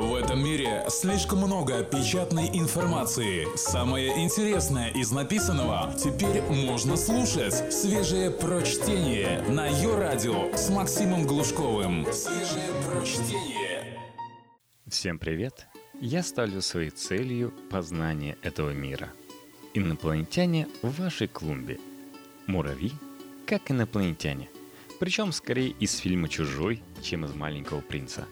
В этом мире слишком много печатной информации. Самое интересное из написанного теперь можно слушать. Свежее прочтение на ее радио с Максимом Глушковым. Свежее прочтение. Всем привет! Я ставлю своей целью познание этого мира. Инопланетяне в вашей клумбе. Муравьи, как инопланетяне. Причем скорее из фильма «Чужой», чем из «Маленького принца».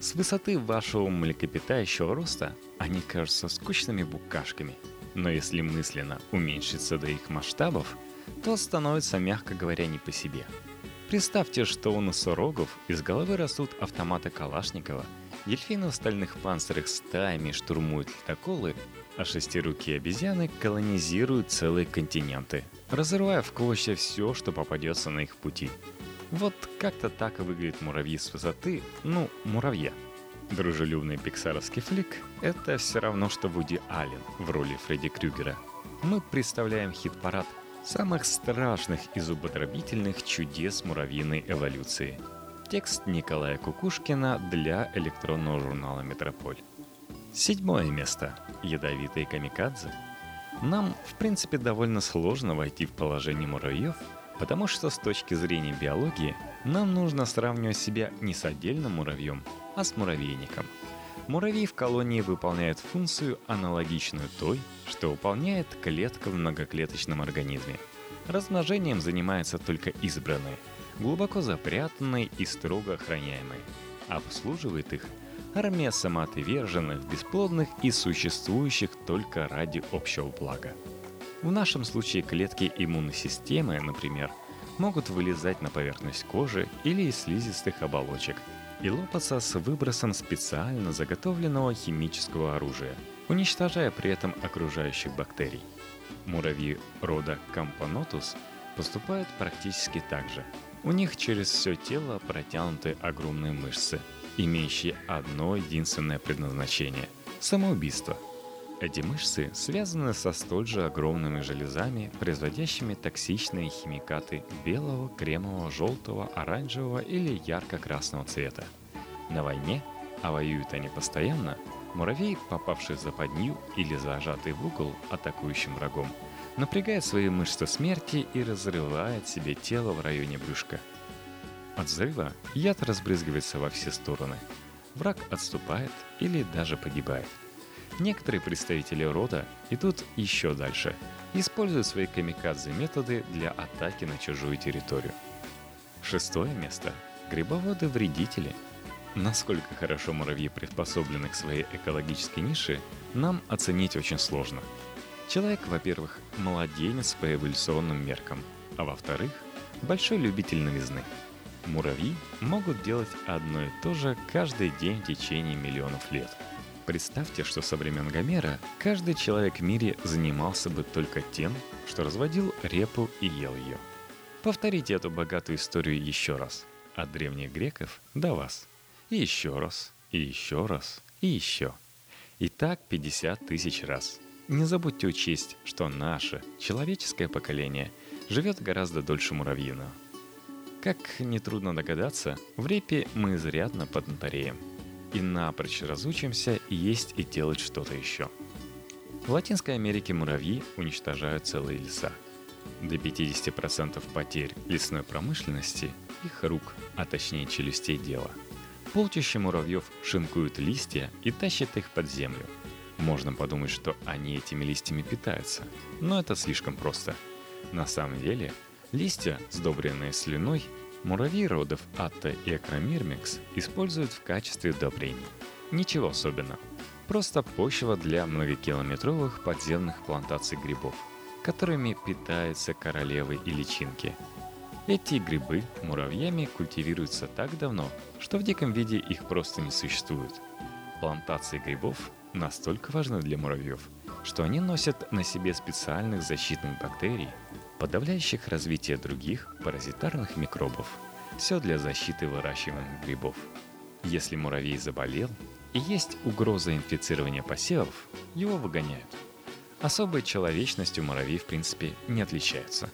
С высоты вашего млекопитающего роста они кажутся скучными букашками. Но если мысленно уменьшиться до их масштабов, то становится, мягко говоря, не по себе. Представьте, что у носорогов из головы растут автоматы Калашникова, дельфины в стальных панцирях стаями штурмуют ледоколы, а шестирукие обезьяны колонизируют целые континенты, разрывая в клочья все, что попадется на их пути – вот как-то так выглядит муравьи с высоты, ну, муравья. Дружелюбный пиксаровский флик — это все равно, что Вуди Аллен в роли Фредди Крюгера. Мы представляем хит-парад самых страшных и зубодробительных чудес муравьиной эволюции. Текст Николая Кукушкина для электронного журнала «Метрополь». Седьмое место. Ядовитые камикадзе. Нам, в принципе, довольно сложно войти в положение муравьев — Потому что с точки зрения биологии нам нужно сравнивать себя не с отдельным муравьем, а с муравейником. Муравей в колонии выполняет функцию, аналогичную той, что выполняет клетка в многоклеточном организме. Размножением занимаются только избранные, глубоко запрятанные и строго охраняемые. Обслуживает их армия самоотверженных, бесплодных и существующих только ради общего блага. В нашем случае клетки иммунной системы, например, могут вылезать на поверхность кожи или из слизистых оболочек и лопаться с выбросом специально заготовленного химического оружия, уничтожая при этом окружающих бактерий. Муравьи рода Camponotus поступают практически так же. У них через все тело протянуты огромные мышцы, имеющие одно единственное предназначение – самоубийство – эти мышцы связаны со столь же огромными железами, производящими токсичные химикаты белого, кремового, желтого, оранжевого или ярко-красного цвета. На войне, а воюют они постоянно, муравей, попавший в западню или зажатый в угол атакующим врагом, напрягает свои мышцы смерти и разрывает себе тело в районе брюшка. От взрыва яд разбрызгивается во все стороны. Враг отступает или даже погибает – Некоторые представители рода идут еще дальше, используют свои камикадзе методы для атаки на чужую территорию. Шестое место. Грибоводы-вредители. Насколько хорошо муравьи приспособлены к своей экологической нише, нам оценить очень сложно. Человек, во-первых, младенец по эволюционным меркам, а во-вторых, большой любитель новизны. Муравьи могут делать одно и то же каждый день в течение миллионов лет – Представьте, что со времен Гомера каждый человек в мире занимался бы только тем, что разводил репу и ел ее. Повторите эту богатую историю еще раз. От древних греков до вас. И еще раз, и еще раз, и еще. И так 50 тысяч раз. Не забудьте учесть, что наше, человеческое поколение, живет гораздо дольше муравьиного. Как нетрудно догадаться, в репе мы изрядно поднатореем – и напрочь разучимся есть и делать что-то еще. В Латинской Америке муравьи уничтожают целые леса. До 50% потерь лесной промышленности – их рук, а точнее челюстей дела. Полчища муравьев шинкуют листья и тащат их под землю. Можно подумать, что они этими листьями питаются, но это слишком просто. На самом деле, листья, сдобренные слюной, Муравьи родов Атта и Акромирмикс используют в качестве удобрений. Ничего особенного. Просто почва для многокилометровых подземных плантаций грибов, которыми питаются королевы и личинки. Эти грибы муравьями культивируются так давно, что в диком виде их просто не существует. Плантации грибов настолько важны для муравьев, что они носят на себе специальных защитных бактерий, подавляющих развитие других паразитарных микробов. Все для защиты выращиваемых грибов. Если муравей заболел и есть угроза инфицирования посевов, его выгоняют. Особой человечностью муравьи в принципе не отличаются.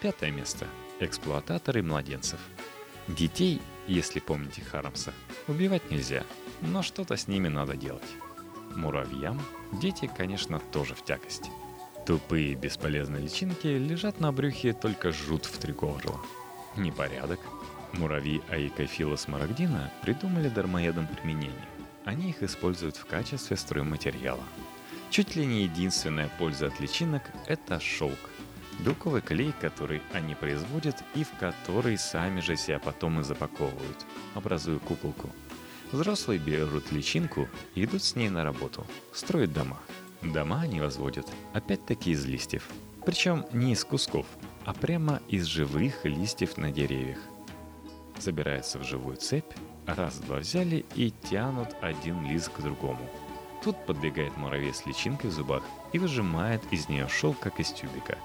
Пятое место. Эксплуататоры младенцев. Детей, если помните Харамса, убивать нельзя. но что-то с ними надо делать. Муравьям дети, конечно, тоже в тягость. Тупые бесполезные личинки лежат на брюхе только жут в три горла. Непорядок. Муравьи Аикофилос марагдина придумали дармоедам применение. Они их используют в качестве стройматериала. Чуть ли не единственная польза от личинок – это шелк. Белковый клей, который они производят и в который сами же себя потом и запаковывают, образуя куколку. Взрослые берут личинку и идут с ней на работу, строят дома. Дома они возводят опять-таки из листьев. Причем не из кусков, а прямо из живых листьев на деревьях. Забираются в живую цепь, раз-два взяли и тянут один лист к другому. Тут подбегает муравей с личинкой в зубах и выжимает из нее шелк, как из тюбика.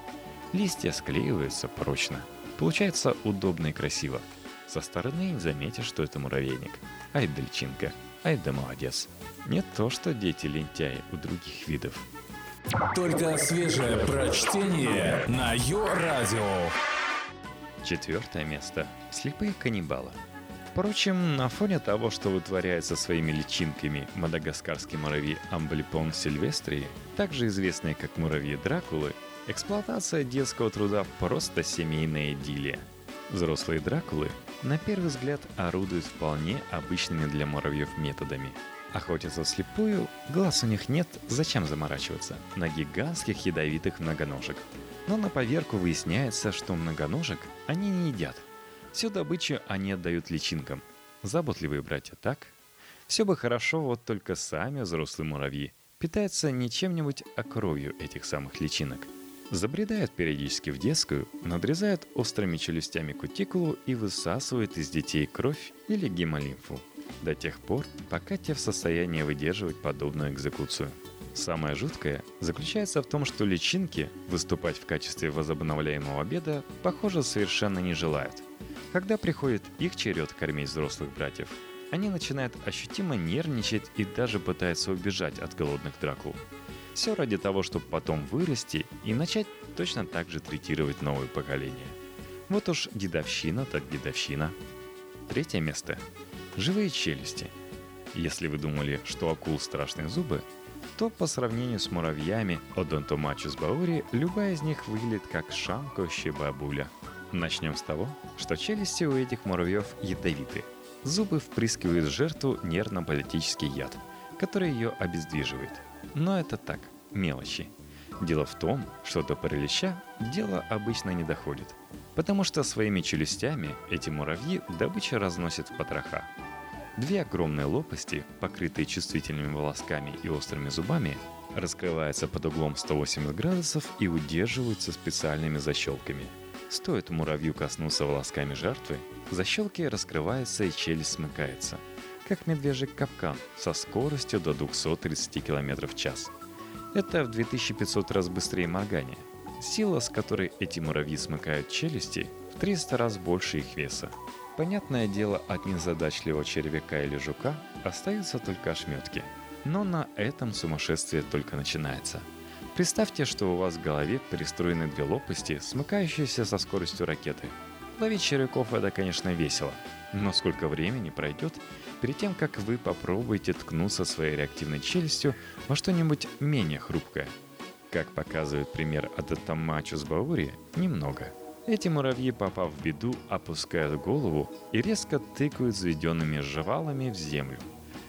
Листья склеиваются прочно. Получается удобно и красиво. Со стороны не заметишь, что это муравейник. Ай да личинка, ай да молодец. Не то, что дети лентяи у других видов. Только свежее прочтение на Йо-Радио. Четвертое место. Слепые каннибалы. Впрочем, на фоне того, что вытворяет со своими личинками мадагаскарский муравей Амблипон сильвестрии, также известный как муравьи Дракулы, эксплуатация детского труда просто семейная идиллия. Взрослые Дракулы, на первый взгляд, орудуют вполне обычными для муравьев методами. Охотятся вслепую, глаз у них нет, зачем заморачиваться, на гигантских ядовитых многоножек. Но на поверку выясняется, что многоножек они не едят – Всю добычу они отдают личинкам. Заботливые братья, так? Все бы хорошо, вот только сами взрослые муравьи питаются не чем-нибудь, а кровью этих самых личинок. Забредают периодически в детскую, надрезают острыми челюстями кутикулу и высасывают из детей кровь или гемолимфу. До тех пор, пока те в состоянии выдерживать подобную экзекуцию. Самое жуткое заключается в том, что личинки выступать в качестве возобновляемого обеда, похоже, совершенно не желают – когда приходит их черед кормить взрослых братьев, они начинают ощутимо нервничать и даже пытаются убежать от голодных дракул. Все ради того, чтобы потом вырасти и начать точно так же третировать новое поколение. Вот уж дедовщина так дедовщина. Третье место. Живые челюсти. Если вы думали, что акул страшные зубы, то по сравнению с муравьями Одонтомачус баури любая из них выглядит как шамкающая бабуля – Начнем с того, что челюсти у этих муравьев ядовиты. Зубы впрыскивают жертву нервно-политический яд, который ее обездвиживает. Но это так, мелочи. Дело в том, что до паралича дело обычно не доходит, потому что своими челюстями эти муравьи добычу разносят в потроха. Две огромные лопасти, покрытые чувствительными волосками и острыми зубами, раскрываются под углом 180 градусов и удерживаются специальными защелками – Стоит муравью коснуться волосками жертвы, защелки раскрываются и челюсть смыкается, как медвежий капкан со скоростью до 230 км в час. Это в 2500 раз быстрее моргания. Сила, с которой эти муравьи смыкают челюсти, в 300 раз больше их веса. Понятное дело, от незадачливого червяка или жука остаются только ошметки. Но на этом сумасшествие только начинается – Представьте, что у вас в голове перестроены две лопасти, смыкающиеся со скоростью ракеты. Ловить червяков это, конечно, весело, но сколько времени пройдет перед тем, как вы попробуете ткнуться своей реактивной челюстью во что-нибудь менее хрупкое? Как показывает пример от Атамачус Баури, немного. Эти муравьи, попав в беду, опускают голову и резко тыкают заведенными жевалами в землю.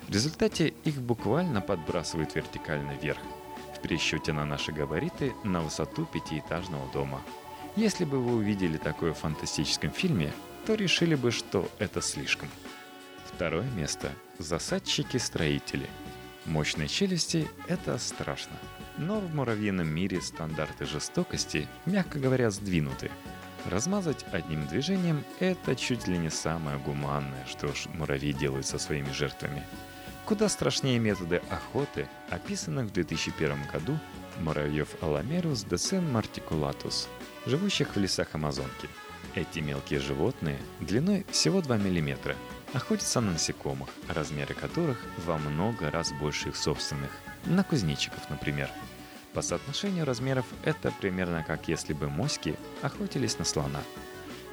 В результате их буквально подбрасывает вертикально вверх – пересчете на наши габариты на высоту пятиэтажного дома. Если бы вы увидели такое в фантастическом фильме, то решили бы, что это слишком. Второе место – засадчики-строители. Мощные челюсти – это страшно. Но в муравьином мире стандарты жестокости, мягко говоря, сдвинуты. Размазать одним движением – это чуть ли не самое гуманное, что ж муравьи делают со своими жертвами – Куда страшнее методы охоты, описанных в 2001 году муравьев Аламерус десен мартикулатус, живущих в лесах Амазонки. Эти мелкие животные длиной всего 2 мм охотятся на насекомых, размеры которых во много раз больше их собственных, на кузнечиков, например. По соотношению размеров это примерно как если бы моськи охотились на слона.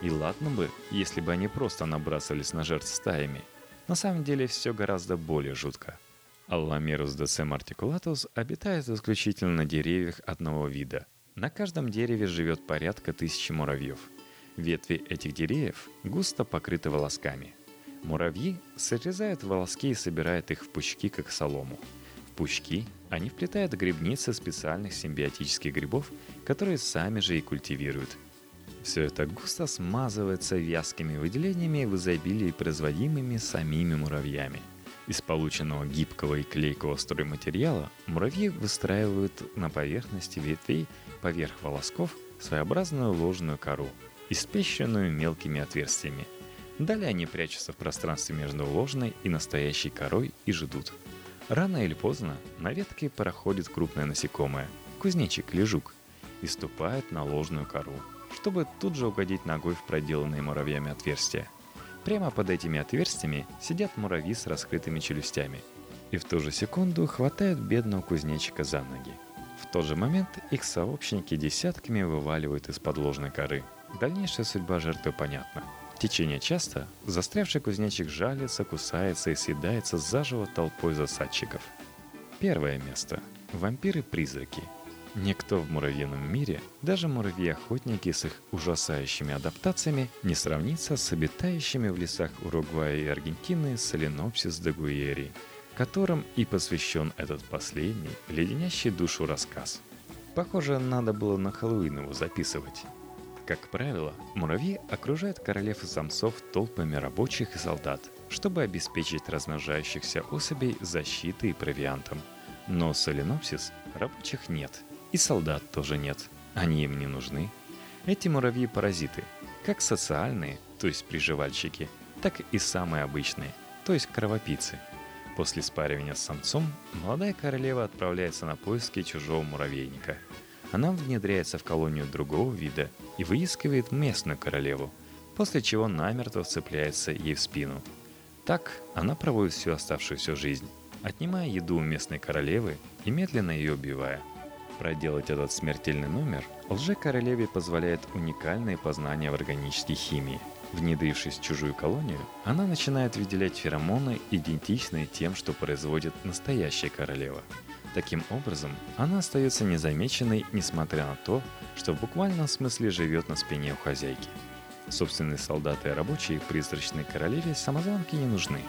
И ладно бы, если бы они просто набрасывались на жертв стаями – На самом деле все гораздо более жутко. Алламерус децем артикулатус обитает исключительно на деревьях одного вида. На каждом дереве живет порядка тысячи муравьев. Ветви этих деревьев густо покрыты волосками. Муравьи срезают волоски и собирают их в пучки, как солому. В пучки они вплетают грибницы специальных симбиотических грибов, которые сами же и культивируют. Все это густо смазывается вязкими выделениями в изобилии, производимыми самими муравьями – из полученного гибкого и клейкого стройматериала муравьи выстраивают на поверхности ветвей поверх волосков своеобразную ложную кору, испещренную мелкими отверстиями. Далее они прячутся в пространстве между ложной и настоящей корой и ждут. Рано или поздно на ветке проходит крупное насекомое, кузнечик или жук, и ступает на ложную кору, чтобы тут же угодить ногой в проделанные муравьями отверстия – Прямо под этими отверстиями сидят муравьи с раскрытыми челюстями. И в ту же секунду хватают бедного кузнечика за ноги. В тот же момент их сообщники десятками вываливают из подложной коры. Дальнейшая судьба жертвы понятна. Течение часа застрявший кузнечик жалится, кусается и съедается заживо толпой засадчиков. Первое место. Вампиры-призраки – Никто в муравьином мире, даже муравьи-охотники с их ужасающими адаптациями, не сравнится с обитающими в лесах Уругвая и Аргентины Соленопсис дегуери, которым и посвящен этот последний, леденящий душу рассказ. Похоже, надо было на Хэллоуин его записывать. Как правило, муравьи окружают королев и самцов толпами рабочих и солдат, чтобы обеспечить размножающихся особей защитой и провиантом. Но соленопсис рабочих нет – и солдат тоже нет. Они им не нужны. Эти муравьи-паразиты, как социальные, то есть приживальщики, так и самые обычные, то есть кровопийцы. После спаривания с самцом молодая королева отправляется на поиски чужого муравейника. Она внедряется в колонию другого вида и выискивает местную королеву, после чего намертво вцепляется ей в спину. Так она проводит всю оставшуюся жизнь, отнимая еду у местной королевы и медленно ее убивая – Проделать этот смертельный номер лже-королеве позволяет уникальные познания в органической химии. Внедрившись в чужую колонию, она начинает выделять феромоны, идентичные тем, что производит настоящая королева. Таким образом, она остается незамеченной, несмотря на то, что в буквальном смысле живет на спине у хозяйки. Собственные солдаты и рабочие призрачной королеве самозванки не нужны.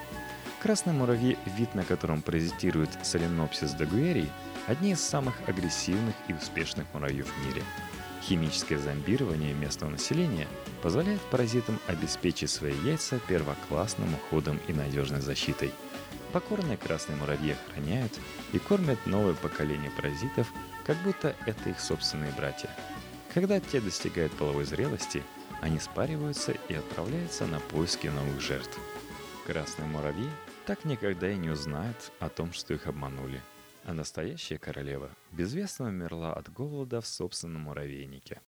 Красный муравей, вид на котором паразитирует Соленопсис дегуэрий, одни из самых агрессивных и успешных муравьев в мире. Химическое зомбирование местного населения позволяет паразитам обеспечить свои яйца первоклассным уходом и надежной защитой. Покорные красные муравьи охраняют и кормят новое поколение паразитов, как будто это их собственные братья. Когда те достигают половой зрелости, они спариваются и отправляются на поиски новых жертв. Красные муравьи так никогда и не узнают о том, что их обманули – а настоящая королева безвестно умерла от голода в собственном муравейнике.